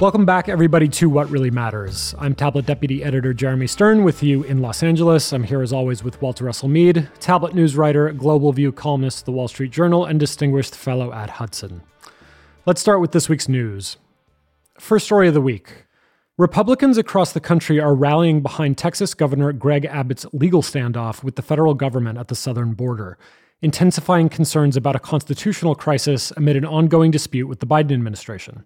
Welcome back, everybody, to What Really Matters. I'm Tablet Deputy Editor Jeremy Stern with you in Los Angeles. I'm here as always with Walter Russell Mead, Tablet news writer, Global View columnist, The Wall Street Journal, and distinguished fellow at Hudson. Let's start with this week's news. First story of the week Republicans across the country are rallying behind Texas Governor Greg Abbott's legal standoff with the federal government at the southern border, intensifying concerns about a constitutional crisis amid an ongoing dispute with the Biden administration.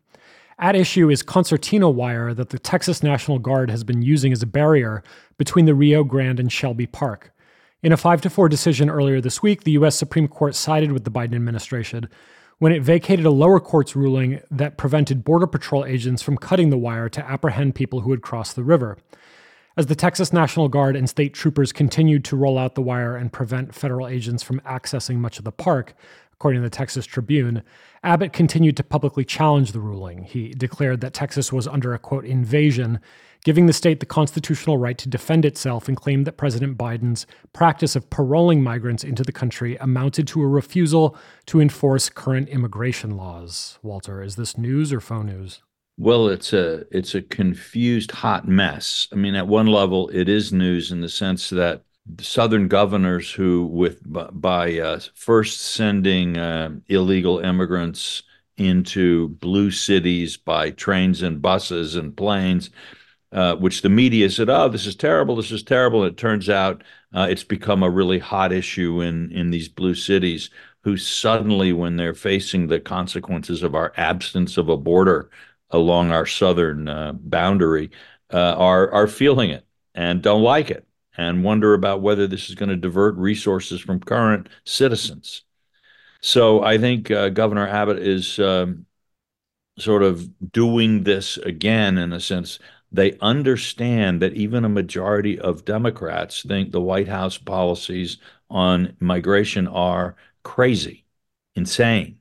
At issue is concertina wire that the Texas National Guard has been using as a barrier between the Rio Grande and Shelby Park. In a 5 to 4 decision earlier this week, the U.S. Supreme Court sided with the Biden administration when it vacated a lower court's ruling that prevented Border Patrol agents from cutting the wire to apprehend people who had crossed the river. As the Texas National Guard and state troopers continued to roll out the wire and prevent federal agents from accessing much of the park, according to the Texas Tribune, Abbott continued to publicly challenge the ruling. He declared that Texas was under a quote invasion, giving the state the constitutional right to defend itself, and claimed that President Biden's practice of paroling migrants into the country amounted to a refusal to enforce current immigration laws. Walter, is this news or faux news? Well, it's a it's a confused hot mess. I mean, at one level, it is news in the sense that southern governors who with by uh, first sending uh, illegal immigrants into blue cities by trains and buses and planes uh, which the media said oh this is terrible this is terrible. And it turns out uh, it's become a really hot issue in in these blue cities who suddenly when they're facing the consequences of our absence of a border along our southern uh, boundary uh, are are feeling it and don't like it and wonder about whether this is going to divert resources from current citizens. So I think uh, Governor Abbott is um, sort of doing this again in a sense. They understand that even a majority of Democrats think the White House policies on migration are crazy, insane.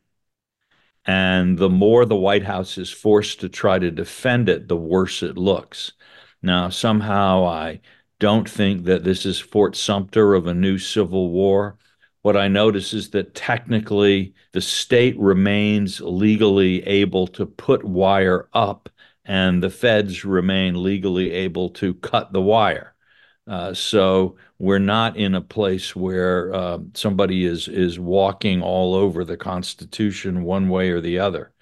And the more the White House is forced to try to defend it, the worse it looks. Now, somehow I don't think that this is Fort Sumter of a new civil war. What I notice is that technically the state remains legally able to put wire up, and the feds remain legally able to cut the wire. Uh, so we're not in a place where uh, somebody is is walking all over the Constitution one way or the other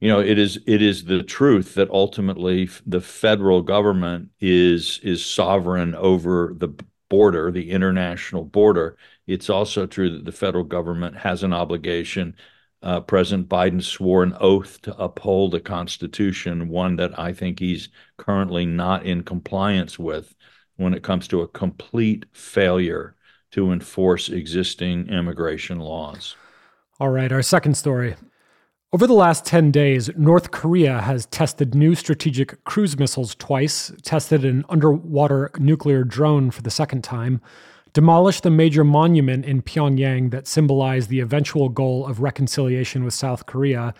you know it is it is the truth that ultimately the federal government is is sovereign over the border the international border. It's also true that the federal government has an obligation uh, president biden swore an oath to uphold the constitution one that i think he's currently not in compliance with when it comes to a complete failure to enforce existing immigration laws. All right our second story over the last 10 days, North Korea has tested new strategic cruise missiles twice, tested an underwater nuclear drone for the second time, demolished the major monument in Pyongyang that symbolized the eventual goal of reconciliation with South Korea,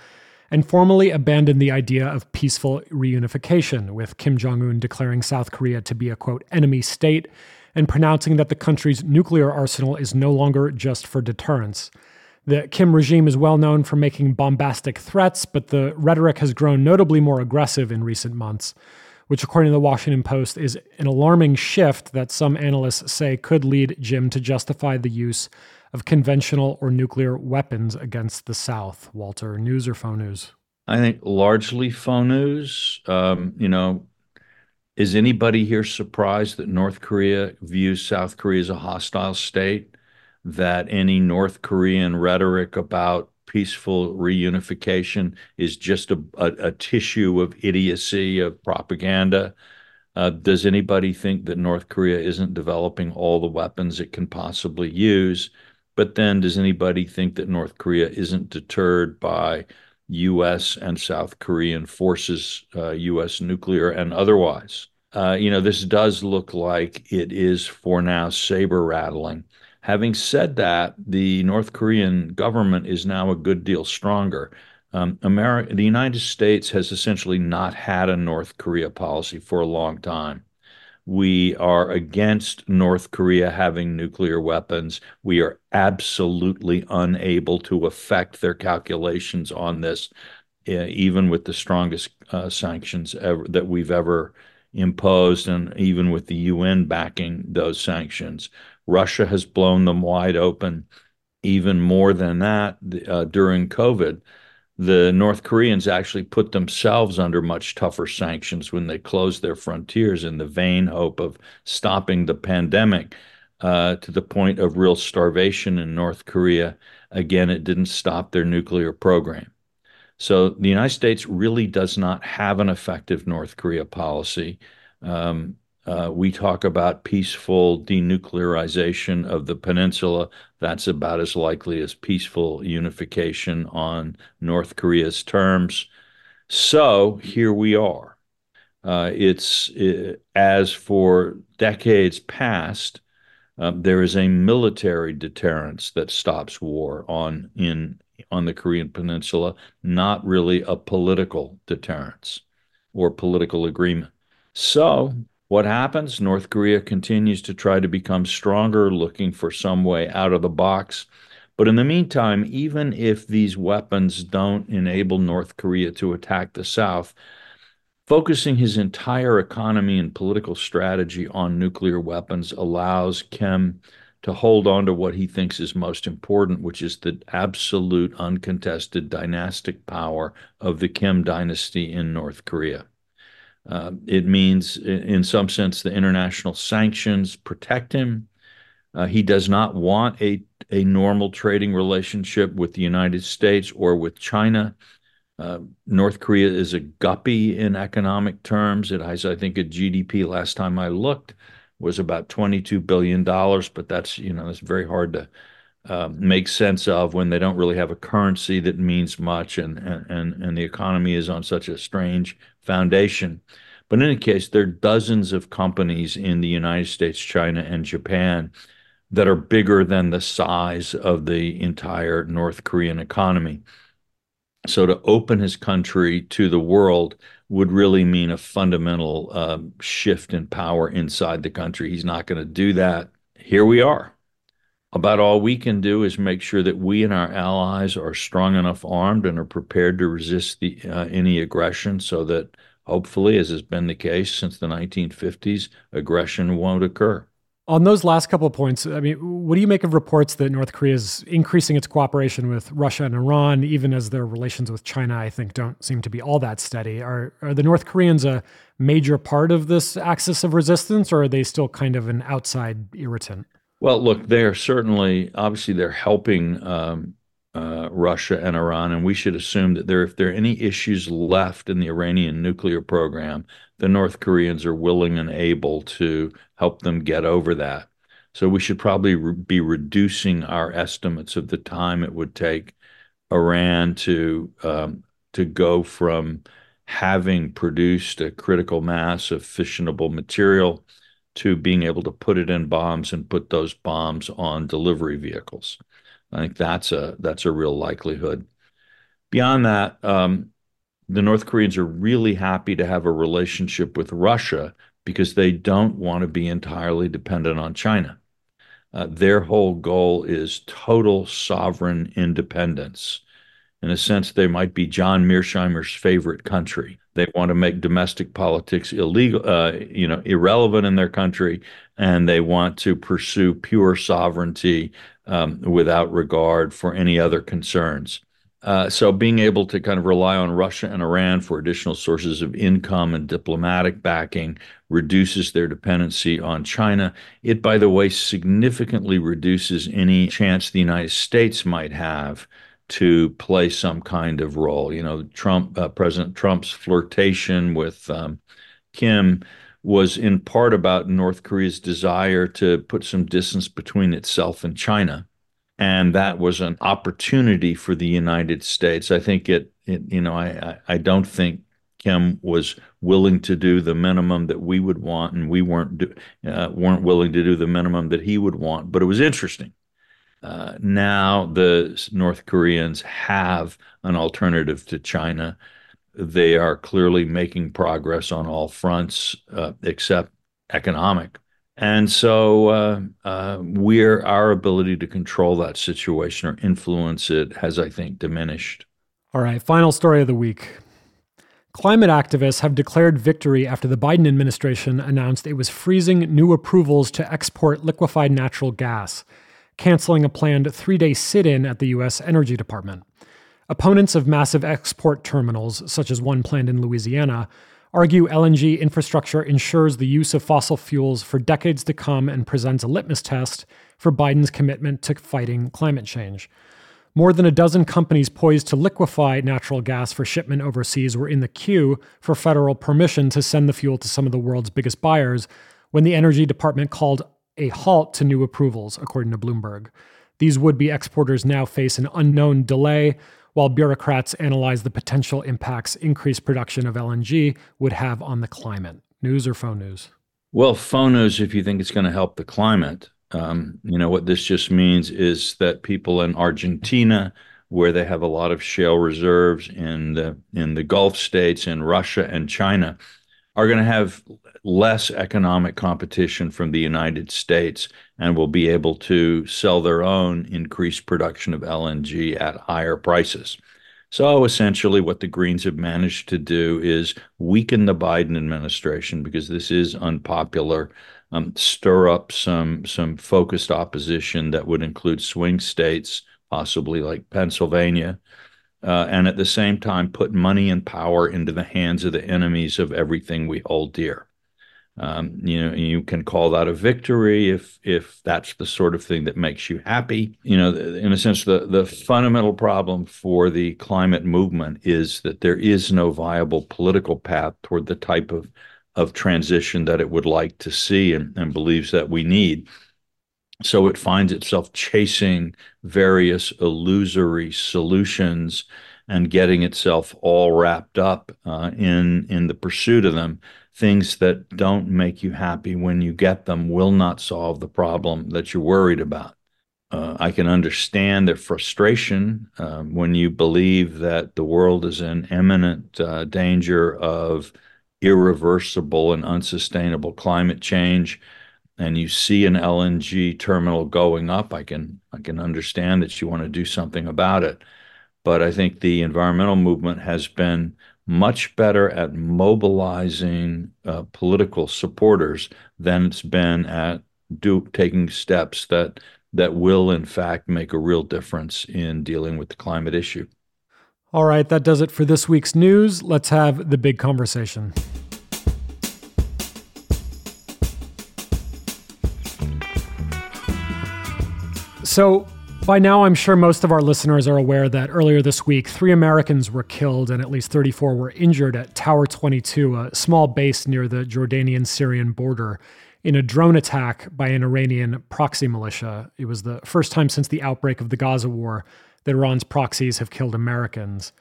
and formally abandoned the idea of peaceful reunification, with Kim Jong un declaring South Korea to be a quote, enemy state and pronouncing that the country's nuclear arsenal is no longer just for deterrence. The Kim regime is well known for making bombastic threats, but the rhetoric has grown notably more aggressive in recent months, which, according to the Washington Post, is an alarming shift that some analysts say could lead Kim to justify the use of conventional or nuclear weapons against the South. Walter, news or faux news? I think largely faux news. Um, you know, is anybody here surprised that North Korea views South Korea as a hostile state? That any North Korean rhetoric about peaceful reunification is just a, a, a tissue of idiocy, of propaganda. Uh, does anybody think that North Korea isn't developing all the weapons it can possibly use? But then, does anybody think that North Korea isn't deterred by U.S. and South Korean forces, uh, U.S. nuclear and otherwise? Uh, you know, this does look like it is for now saber rattling. Having said that, the North Korean government is now a good deal stronger. Um, America, the United States has essentially not had a North Korea policy for a long time. We are against North Korea having nuclear weapons. We are absolutely unable to affect their calculations on this. even with the strongest uh, sanctions ever that we've ever imposed, and even with the UN backing those sanctions. Russia has blown them wide open. Even more than that, uh, during COVID, the North Koreans actually put themselves under much tougher sanctions when they closed their frontiers in the vain hope of stopping the pandemic uh, to the point of real starvation in North Korea. Again, it didn't stop their nuclear program. So the United States really does not have an effective North Korea policy. Um, uh, we talk about peaceful denuclearization of the peninsula. That's about as likely as peaceful unification on North Korea's terms. So here we are. Uh, it's it, as for decades past, uh, there is a military deterrence that stops war on in on the Korean Peninsula, not really a political deterrence or political agreement. So what happens? North Korea continues to try to become stronger, looking for some way out of the box. But in the meantime, even if these weapons don't enable North Korea to attack the South, focusing his entire economy and political strategy on nuclear weapons allows Kim to hold on to what he thinks is most important, which is the absolute uncontested dynastic power of the Kim dynasty in North Korea. Uh, it means, in some sense, the international sanctions protect him. Uh, he does not want a, a normal trading relationship with the United States or with China. Uh, North Korea is a guppy in economic terms. It has, I think, a GDP last time I looked was about $22 billion, but that's, you know, it's very hard to uh, make sense of when they don't really have a currency that means much and, and, and the economy is on such a strange foundation. But in any case, there are dozens of companies in the United States, China, and Japan that are bigger than the size of the entire North Korean economy. So to open his country to the world would really mean a fundamental uh, shift in power inside the country. He's not going to do that. Here we are. About all we can do is make sure that we and our allies are strong enough armed and are prepared to resist the, uh, any aggression so that hopefully, as has been the case since the 1950s, aggression won't occur. On those last couple of points, I mean, what do you make of reports that North Korea is increasing its cooperation with Russia and Iran, even as their relations with China, I think, don't seem to be all that steady? Are are the North Koreans a major part of this axis of resistance, or are they still kind of an outside irritant? Well, look, they're certainly, obviously, they're helping um, uh, Russia and Iran, and we should assume that there, if there are any issues left in the Iranian nuclear program, the North Koreans are willing and able to help them get over that. So we should probably re- be reducing our estimates of the time it would take Iran to um, to go from having produced a critical mass of fissionable material to being able to put it in bombs and put those bombs on delivery vehicles. I think that's a that's a real likelihood. Beyond that, um, the North Koreans are really happy to have a relationship with Russia because they don't want to be entirely dependent on China. Uh, their whole goal is total sovereign independence. In a sense, they might be John Mearsheimer's favorite country. They want to make domestic politics illegal, uh, you know, irrelevant in their country, and they want to pursue pure sovereignty um, without regard for any other concerns. Uh, so being able to kind of rely on Russia and Iran for additional sources of income and diplomatic backing reduces their dependency on China. It, by the way, significantly reduces any chance the United States might have to play some kind of role. You know, Trump, uh, President Trump's flirtation with um, Kim was in part about North Korea's desire to put some distance between itself and China. And that was an opportunity for the United States. I think it, it you know, I, I don't think Kim was willing to do the minimum that we would want, and we weren't do, uh, weren't willing to do the minimum that he would want. But it was interesting uh, now the North Koreans have an alternative to China. They are clearly making progress on all fronts uh, except economic. And so uh, uh, we're our ability to control that situation or influence it has, I think, diminished. All right, final story of the week. Climate activists have declared victory after the Biden administration announced it was freezing new approvals to export liquefied natural gas, canceling a planned three day sit in at the U.S. Energy Department. Opponents of massive export terminals, such as one planned in Louisiana, argue LNG infrastructure ensures the use of fossil fuels for decades to come and presents a litmus test for Biden's commitment to fighting climate change. More than a dozen companies poised to liquefy natural gas for shipment overseas were in the queue for federal permission to send the fuel to some of the world's biggest buyers when the Energy Department called a halt to new approvals, according to Bloomberg. These would be exporters now face an unknown delay while bureaucrats analyze the potential impacts increased production of LNG would have on the climate. News or phone news? Well, phone news if you think it's going to help the climate. Um, you know, what this just means is that people in Argentina, where they have a lot of shale reserves in the in the Gulf states, in Russia and China, are going to have less economic competition from the United States and will be able to sell their own increased production of LNG at higher prices. So essentially, what the Greens have managed to do is weaken the Biden administration because this is unpopular um, stir up some some focused opposition that would include swing states, possibly like Pennsylvania, uh, and at the same time put money and power into the hands of the enemies of everything we hold dear. Um, you know, you can call that a victory if if that's the sort of thing that makes you happy. You know, in a sense, the the fundamental problem for the climate movement is that there is no viable political path toward the type of of transition that it would like to see and, and believes that we need. So it finds itself chasing various illusory solutions and getting itself all wrapped up uh, in in the pursuit of them. Things that don't make you happy when you get them will not solve the problem that you're worried about. Uh, I can understand the frustration uh, when you believe that the world is in imminent uh, danger of irreversible and unsustainable climate change and you see an LNG terminal going up, I can I can understand that you want to do something about it. But I think the environmental movement has been much better at mobilizing uh, political supporters than it's been at do, taking steps that that will in fact make a real difference in dealing with the climate issue. All right, that does it for this week's news. Let's have the big conversation. So, by now, I'm sure most of our listeners are aware that earlier this week, three Americans were killed and at least 34 were injured at Tower 22, a small base near the Jordanian Syrian border, in a drone attack by an Iranian proxy militia. It was the first time since the outbreak of the Gaza war that Iran's proxies have killed Americans.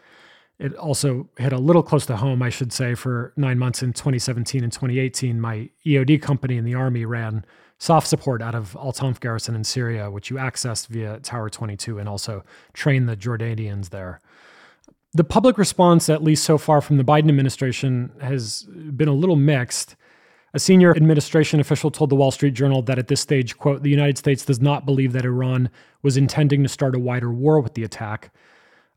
It also hit a little close to home, I should say, for nine months in 2017 and 2018. My EOD company in the Army ran SOF support out of Al Tanf garrison in Syria, which you accessed via Tower 22 and also trained the Jordanians there. The public response, at least so far from the Biden administration, has been a little mixed. A senior administration official told the Wall Street Journal that at this stage, quote, the United States does not believe that Iran was intending to start a wider war with the attack.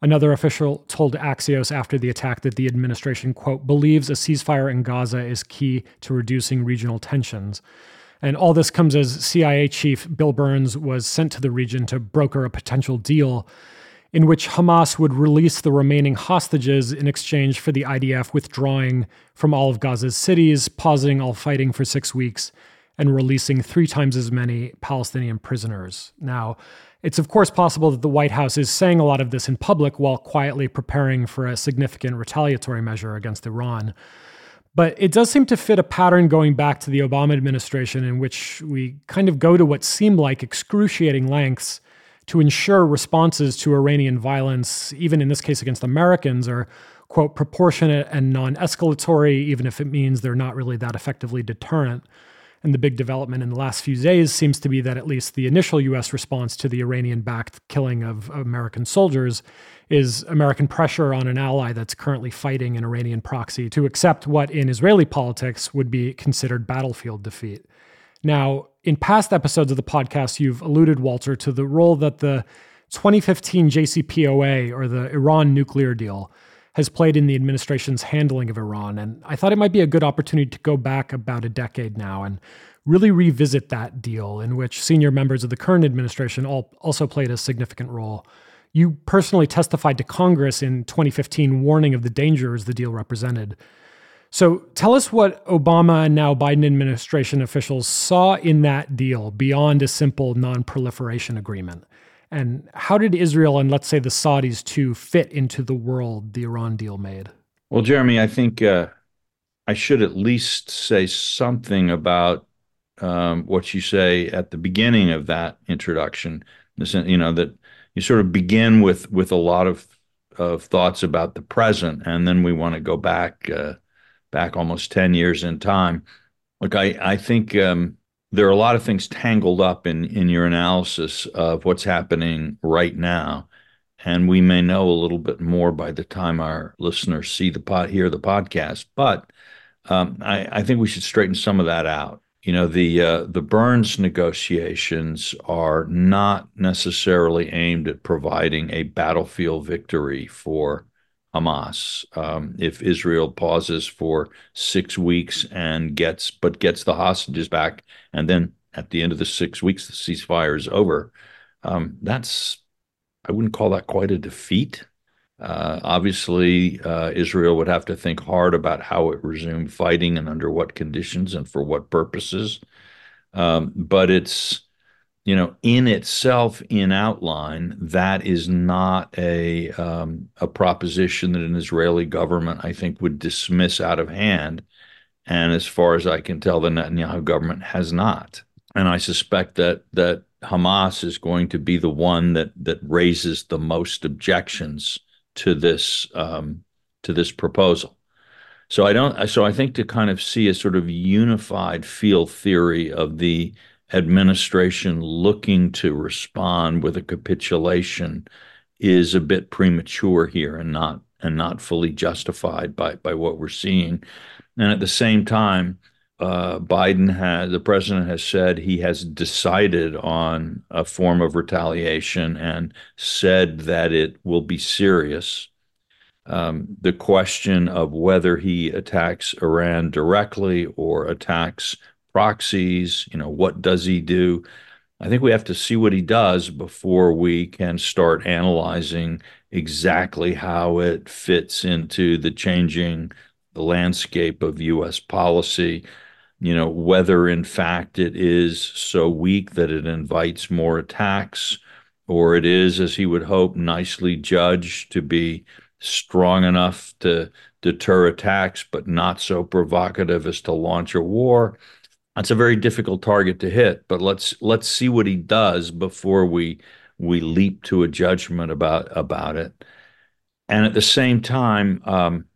Another official told Axios after the attack that the administration, quote, believes a ceasefire in Gaza is key to reducing regional tensions. And all this comes as CIA chief Bill Burns was sent to the region to broker a potential deal in which Hamas would release the remaining hostages in exchange for the IDF withdrawing from all of Gaza's cities, pausing all fighting for six weeks, and releasing three times as many Palestinian prisoners. Now, it's of course possible that the White House is saying a lot of this in public while quietly preparing for a significant retaliatory measure against Iran. But it does seem to fit a pattern going back to the Obama administration, in which we kind of go to what seem like excruciating lengths to ensure responses to Iranian violence, even in this case against Americans, are, quote, proportionate and non escalatory, even if it means they're not really that effectively deterrent. And the big development in the last few days seems to be that at least the initial US response to the Iranian backed killing of American soldiers is American pressure on an ally that's currently fighting an Iranian proxy to accept what in Israeli politics would be considered battlefield defeat. Now, in past episodes of the podcast, you've alluded, Walter, to the role that the 2015 JCPOA, or the Iran nuclear deal, has played in the administration's handling of Iran. And I thought it might be a good opportunity to go back about a decade now and really revisit that deal, in which senior members of the current administration all, also played a significant role. You personally testified to Congress in 2015, warning of the dangers the deal represented. So tell us what Obama and now Biden administration officials saw in that deal beyond a simple non proliferation agreement. And how did Israel and let's say the Saudis too fit into the world the Iran deal made? Well, Jeremy, I think uh, I should at least say something about um, what you say at the beginning of that introduction. You know that you sort of begin with with a lot of of thoughts about the present, and then we want to go back uh, back almost ten years in time. Look, I I think um, there are a lot of things tangled up in in your analysis of what's happening right now, and we may know a little bit more by the time our listeners see the pod hear the podcast. But um, I, I think we should straighten some of that out you know the uh, the Burns negotiations are not necessarily aimed at providing a battlefield victory for Hamas. Um, if Israel pauses for six weeks and gets but gets the hostages back, and then at the end of the six weeks the ceasefire is over, um, that's I wouldn't call that quite a defeat. Uh, obviously, uh, Israel would have to think hard about how it resumed fighting and under what conditions and for what purposes. Um, but it's, you know, in itself, in outline, that is not a um, a proposition that an Israeli government, I think, would dismiss out of hand. And as far as I can tell, the Netanyahu government has not. And I suspect that that Hamas is going to be the one that that raises the most objections to this um, to this proposal. So I don't. So I think to kind of see a sort of unified field theory of the administration looking to respond with a capitulation is a bit premature here and not and not fully justified by by what we're seeing. And at the same time, uh, Biden has the president has said he has decided on a form of retaliation and said that it will be serious. Um, the question of whether he attacks Iran directly or attacks proxies, you know, what does he do? I think we have to see what he does before we can start analyzing exactly how it fits into the changing landscape of U.S. policy you know, whether in fact it is so weak that it invites more attacks, or it is, as he would hope, nicely judged to be strong enough to deter attacks, but not so provocative as to launch a war. That's a very difficult target to hit, but let's let's see what he does before we we leap to a judgment about about it. And at the same time, um,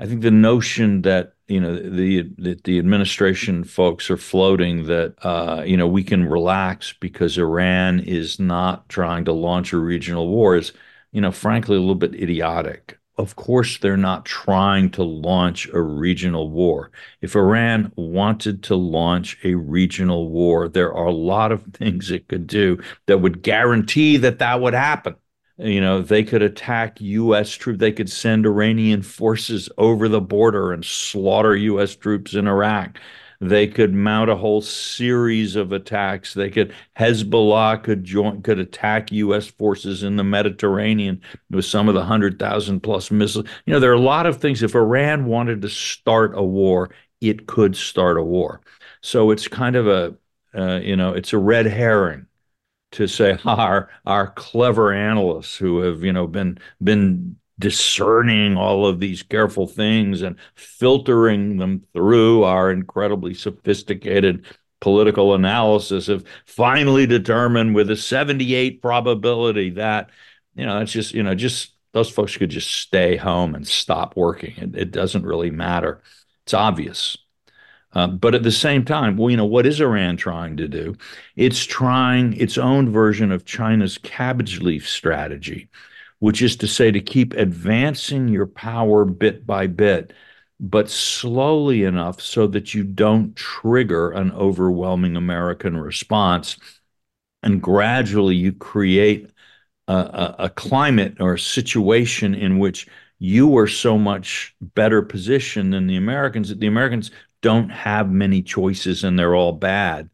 I think the notion that you know the the, the administration folks are floating that uh, you know we can relax because Iran is not trying to launch a regional war is you know frankly a little bit idiotic. Of course, they're not trying to launch a regional war. If Iran wanted to launch a regional war, there are a lot of things it could do that would guarantee that that would happen. You know they could attack us troops. They could send iranian forces over the border and slaughter us troops in iraq they could mount a whole series of attacks. They could hezbollah could join could attack us forces in the mediterranean with some of the 100,000 plus missiles. You know there are a lot of things. If iran wanted to start a war it could start a war. So it's kind of a uh, you know it's a red herring to say our our clever analysts who have you know been been discerning all of these careful things and filtering them through our incredibly sophisticated political analysis have finally determined with a 78 probability that you know it's just you know just those folks could just stay home and stop working. It, it doesn't really matter. It's obvious. Uh, but at the same time, well, you know, what is Iran trying to do? It's trying its own version of China's cabbage leaf strategy, which is to say, to keep advancing your power bit by bit, but slowly enough so that you don't trigger an overwhelming American response. And gradually you create a, a climate or a situation in which you are so much better positioned than the Americans that the Americans don't have many choices and they're all bad,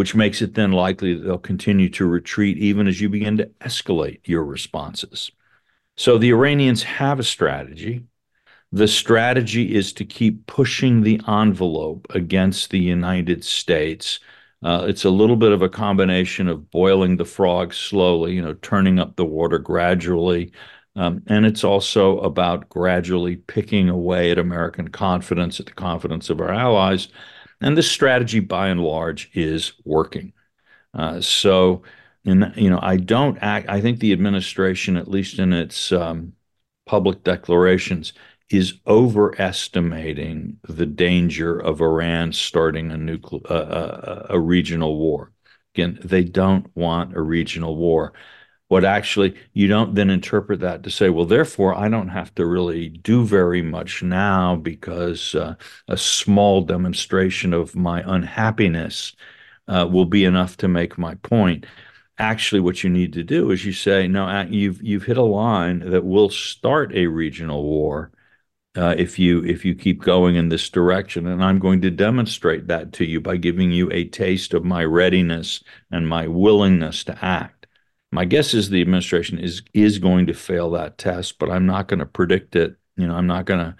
which makes it then likely that they'll continue to retreat even as you begin to escalate your responses. So the Iranians have a strategy. The strategy is to keep pushing the envelope against the United States. Uh, it's a little bit of a combination of boiling the frog slowly, you know, turning up the water gradually. Um, and it's also about gradually picking away at American confidence, at the confidence of our allies. And this strategy, by and large, is working. Uh, so, in, you know, I don't act, I think the administration, at least in its um, public declarations, is overestimating the danger of Iran starting a nuclear uh, uh, a regional war. Again, they don't want a regional war. What actually you don't then interpret that to say, well, therefore I don't have to really do very much now because uh, a small demonstration of my unhappiness uh, will be enough to make my point. Actually what you need to do is you say no you've you've hit a line that will start a regional war uh, if you if you keep going in this direction and i'm going to demonstrate that to you by giving you a taste of my readiness and my willingness to act my guess is the administration is is going to fail that test but i'm not going to predict it. You know i'm not going to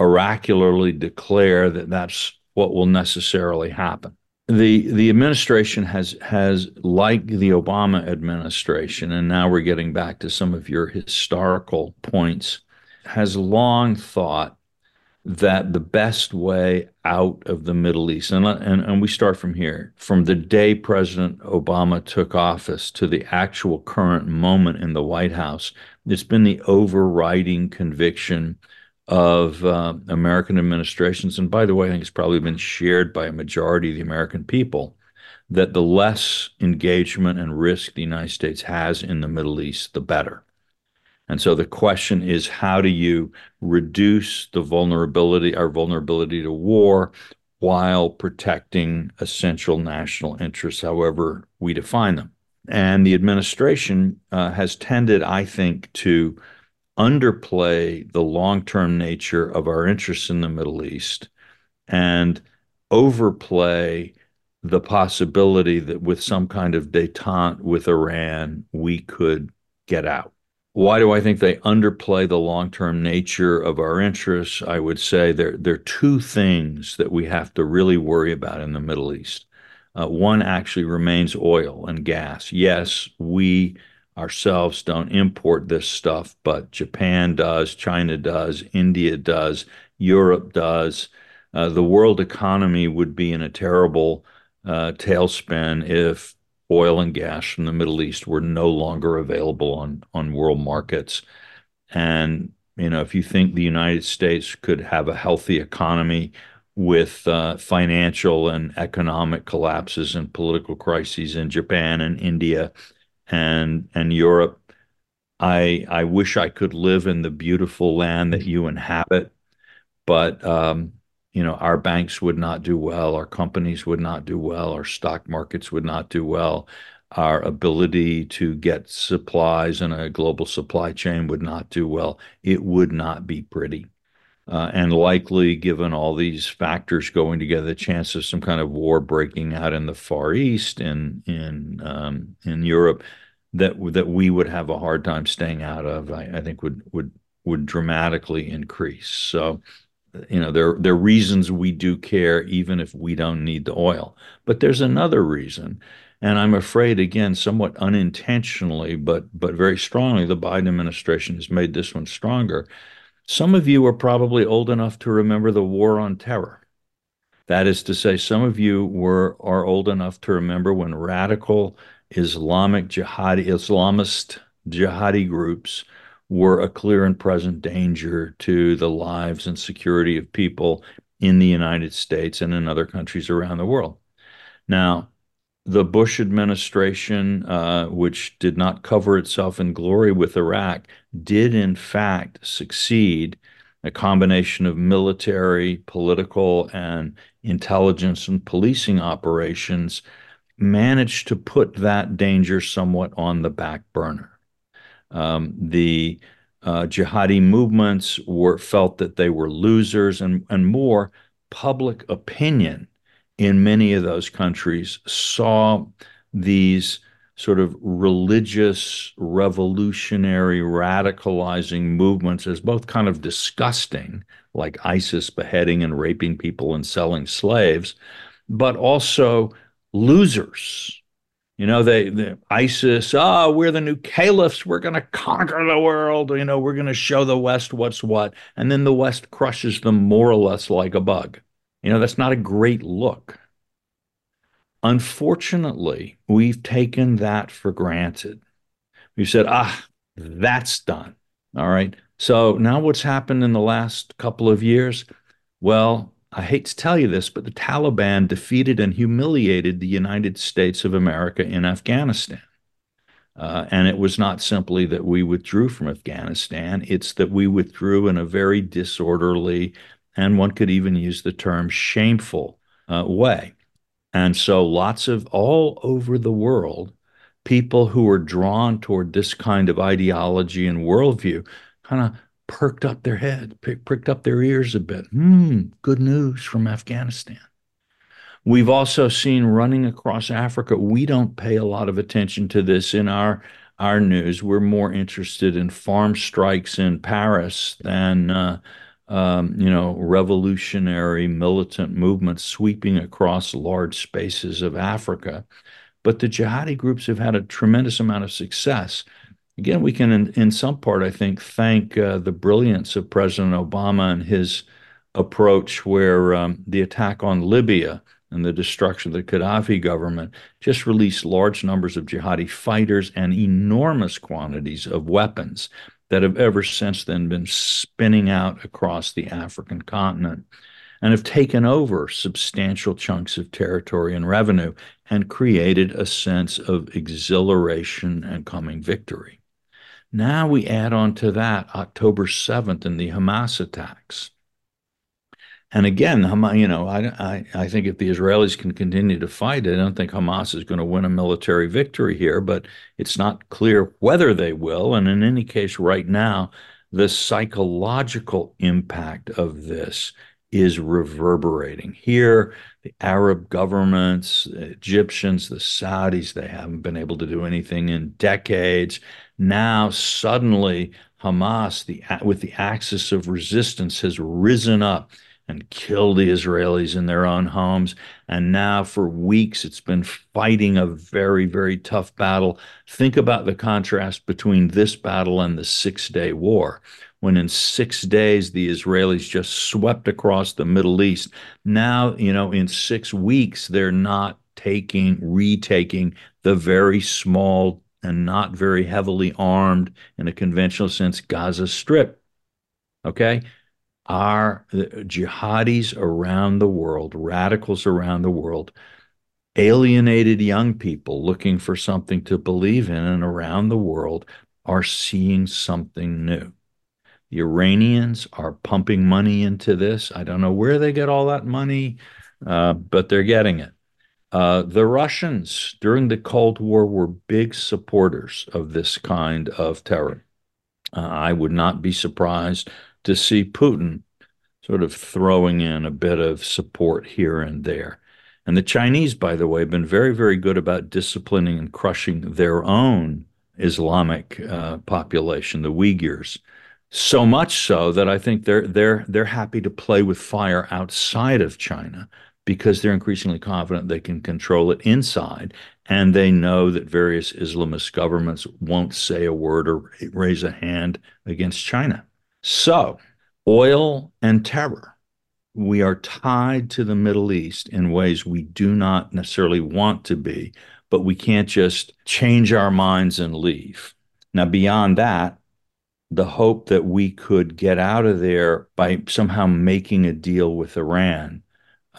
oracularly declare that that's what will necessarily happen. The the administration has has like the Obama administration, and now we're getting back to some of your historical points has long thought that the best way out of the Middle East, and, and, and we start from here, from the day President Obama took office to the actual current moment in the White House, it's been the overriding conviction of uh, American administrations. And by the way, I think it's probably been shared by a majority of the American people that the less engagement and risk the United States has in the Middle East, the better. And so the question is how do you reduce the vulnerability, our vulnerability to war, while protecting essential national interests, however we define them? And the administration uh, has tended, I think, to underplay the long term nature of our interests in the Middle East and overplay the possibility that with some kind of detente with Iran, we could get out. Why do I think they underplay the long term nature of our interests? I would say there, there are two things that we have to really worry about in the Middle East. Uh, one actually remains oil and gas. Yes, we ourselves don't import this stuff, but Japan does, China does, India does, Europe does. Uh, the world economy would be in a terrible uh, tailspin if oil and gas from the Middle East were no longer available on on world markets. And you know, if you think the United States could have a healthy economy with uh, financial and economic collapses and political crises in Japan and India and and Europe, I I wish I could live in the beautiful land that you inhabit, but um, you know, our banks would not do well, our companies would not do well, our stock markets would not do well, our ability to get supplies in a global supply chain would not do well. It would not be pretty. Uh, and likely, given all these factors going together, the chance of some kind of war breaking out in the Far East and in um, in Europe, that that we would have a hard time staying out of, I, I think would would would dramatically increase. So you know there there are reasons we do care even if we don't need the oil. But there's another reason and i'm afraid again somewhat unintentionally but but very strongly the biden administration has made this one stronger. Some of you are probably old enough to remember the war on terror. That is to say some of you were are old enough to remember when radical islamic jihadi islamist jihadi groups were a clear and present danger to the lives and security of people in the United States and in other countries around the world. Now, the Bush administration, uh, which did not cover itself in glory with Iraq, did in fact succeed. A combination of military, political, and intelligence and policing operations managed to put that danger somewhat on the back burner. Um, the uh, jihadi movements were felt that they were losers, and and more public opinion in many of those countries saw these sort of religious, revolutionary, radicalizing movements as both kind of disgusting, like ISIS beheading and raping people and selling slaves, but also losers. You know, they, the ISIS, oh, we're the new caliphs. We're going to conquer the world. You know, we're going to show the West what's what. And then the West crushes them more or less like a bug. You know, that's not a great look. Unfortunately, we've taken that for granted. We've said, ah, that's done. All right. So now what's happened in the last couple of years? Well, I hate to tell you this, but the Taliban defeated and humiliated the United States of America in Afghanistan. Uh, and it was not simply that we withdrew from Afghanistan, it's that we withdrew in a very disorderly, and one could even use the term shameful uh, way. And so, lots of all over the world, people who are drawn toward this kind of ideology and worldview kind of perked up their head, pricked up their ears a bit. Hmm, good news from Afghanistan. We've also seen running across Africa. We don't pay a lot of attention to this in our our news. We're more interested in farm strikes in Paris than uh, um, you know, revolutionary militant movements sweeping across large spaces of Africa. But the jihadi groups have had a tremendous amount of success. Again, we can, in, in some part, I think, thank uh, the brilliance of President Obama and his approach, where um, the attack on Libya and the destruction of the Gaddafi government just released large numbers of jihadi fighters and enormous quantities of weapons that have ever since then been spinning out across the African continent and have taken over substantial chunks of territory and revenue and created a sense of exhilaration and coming victory. Now we add on to that October 7th and the Hamas attacks. And again, you know, I, I, I think if the Israelis can continue to fight, I don't think Hamas is going to win a military victory here, but it's not clear whether they will. And in any case, right now, the psychological impact of this is reverberating. Here, the Arab governments, the Egyptians, the Saudis, they haven't been able to do anything in decades. Now, suddenly, Hamas, the, with the axis of resistance, has risen up and killed the Israelis in their own homes. And now, for weeks, it's been fighting a very, very tough battle. Think about the contrast between this battle and the Six Day War, when in six days the Israelis just swept across the Middle East. Now, you know, in six weeks, they're not taking, retaking the very small and not very heavily armed in a conventional sense Gaza Strip. Okay are jihadis around the world, radicals around the world, alienated young people looking for something to believe in and around the world are seeing something new. The Iranians are pumping money into this. I don't know where they get all that money, uh, but they're getting it. Uh, the Russians during the Cold War were big supporters of this kind of terror. Uh, I would not be surprised to see Putin sort of throwing in a bit of support here and there. And the Chinese, by the way, have been very, very good about disciplining and crushing their own Islamic uh, population, the Uyghurs. So much so that I think they're they're they're happy to play with fire outside of China because they're increasingly confident they can control it inside, and they know that various Islamist governments won't say a word or raise a hand against China. So, oil and terror. We are tied to the Middle East in ways we do not necessarily want to be, but we can't just change our minds and leave. Now, beyond that, the hope that we could get out of there by somehow making a deal with Iran,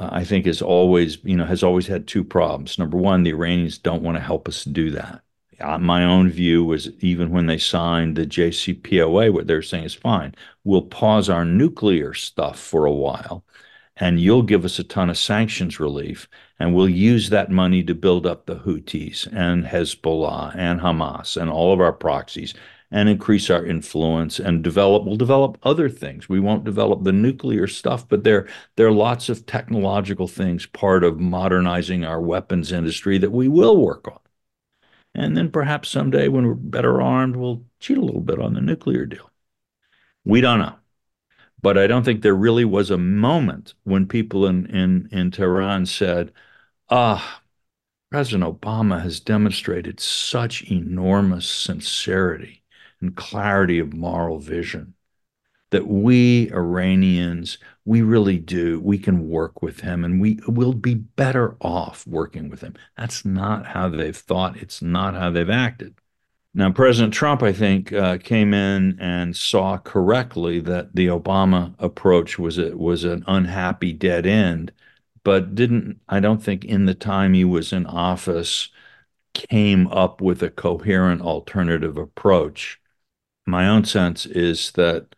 uh, I think is always, you know, has always had two problems. Number one, the Iranians don't want to help us do that. Uh, my own view was even when they signed the JCPOA, what they're saying is fine. We'll pause our nuclear stuff for a while, and you'll give us a ton of sanctions relief, and we'll use that money to build up the Houthis and Hezbollah and Hamas and all of our proxies, and increase our influence and develop we'll develop other things. We won't develop the nuclear stuff but there there are lots of technological things part of modernizing our weapons industry that we will work on. And then perhaps someday when we're better armed we'll cheat a little bit on the nuclear deal. We don't know. But i don't think there really was a moment when people in in in tehran said ah President Obama has demonstrated such enormous sincerity and clarity of moral vision that we Iranians, we really do, we can work with him and we will be better off working with him. That's not how they've thought. It's not how they've acted. Now, President Trump, I think, uh, came in and saw correctly that the Obama approach was a, was an unhappy dead end but didn't, I don't think in the time he was in office, came up with a coherent alternative approach. My own sense is that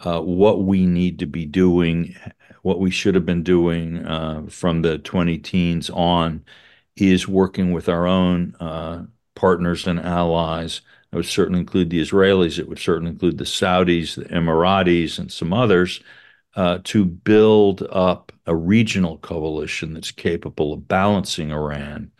uh, what we need to be doing, what we should have been doing uh, from the 20 teens on, is working with our own uh, partners and allies. It would certainly include the Israelis, it would certainly include the Saudis, the Emiratis, and some others uh, to build up a regional coalition that's capable of balancing Iran.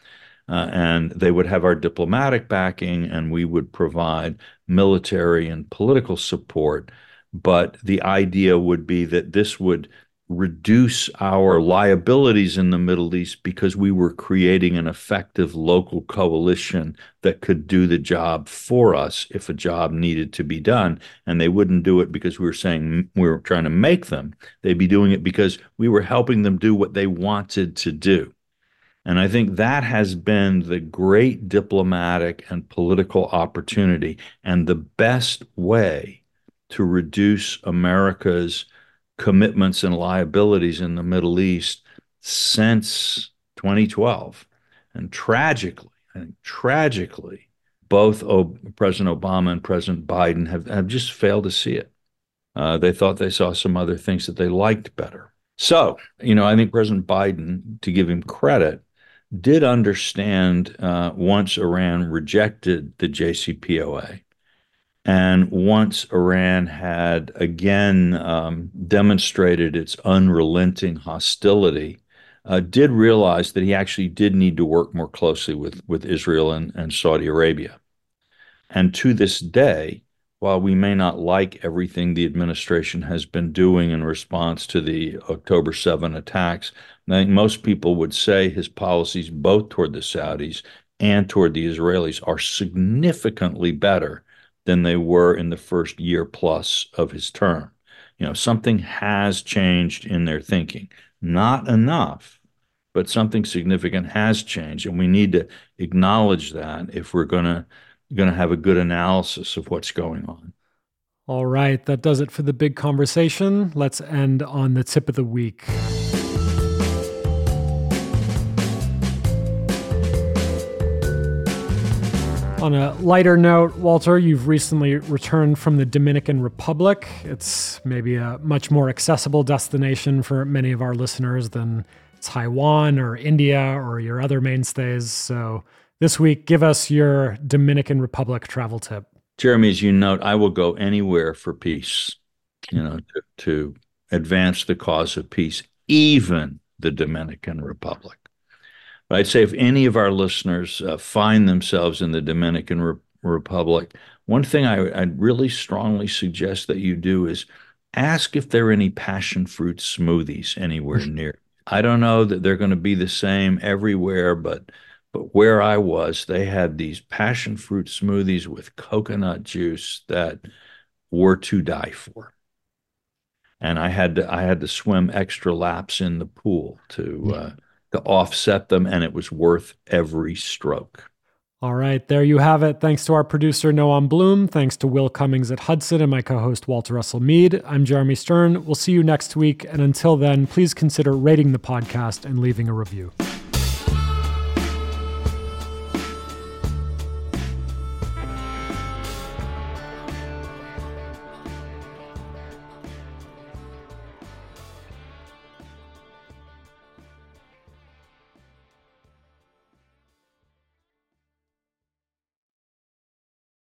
Uh, and they would have our diplomatic backing, and we would provide military and political support. But the idea would be that this would reduce our liabilities in the Middle East because we were creating an effective local coalition that could do the job for us if a job needed to be done. And they wouldn't do it because we were saying we were trying to make them. They'd be doing it because we were helping them do what they wanted to do. And I think that has been the great diplomatic and political opportunity and the best way to reduce America's commitments and liabilities in the Middle East since 2012. And tragically, and tragically, both o- President Obama and President Biden have, have just failed to see it. Uh, they thought they saw some other things that they liked better. So, you know, I think President Biden, to give him credit, did understand uh, once Iran rejected the JCPOA and once Iran had again um, demonstrated its unrelenting hostility, uh, did realize that he actually did need to work more closely with, with Israel and, and Saudi Arabia. And to this day, while we may not like everything the administration has been doing in response to the October 7 attacks, I think most people would say his policies, both toward the Saudis and toward the Israelis, are significantly better than they were in the first year plus of his term. You know, something has changed in their thinking. Not enough, but something significant has changed. And we need to acknowledge that if we're going to going to have a good analysis of what's going on. All right, that does it for the big conversation. Let's end on the tip of the week. On a lighter note, Walter, you've recently returned from the Dominican Republic. It's maybe a much more accessible destination for many of our listeners than Taiwan or India or your other mainstays. So, this week, give us your Dominican Republic travel tip. Jeremy, as you note, I will go anywhere for peace, you know, to, to advance the cause of peace, even the Dominican Republic. But I'd say if any of our listeners uh, find themselves in the Dominican Re- Republic, one thing I, would really strongly suggest that you do is ask if there are any passion fruit smoothies anywhere near. I don't know that they're going to be the same everywhere, but but where I was, they had these passion fruit smoothies with coconut juice that were to die for. And I had to I had to swim extra laps in the pool to uh, to offset them, and it was worth every stroke. All right, there you have it. Thanks to our producer, Noam Bloom. Thanks to Will Cummings at Hudson and my co host, Walter Russell Mead. I'm Jeremy Stern. We'll see you next week. And until then, please consider rating the podcast and leaving a review.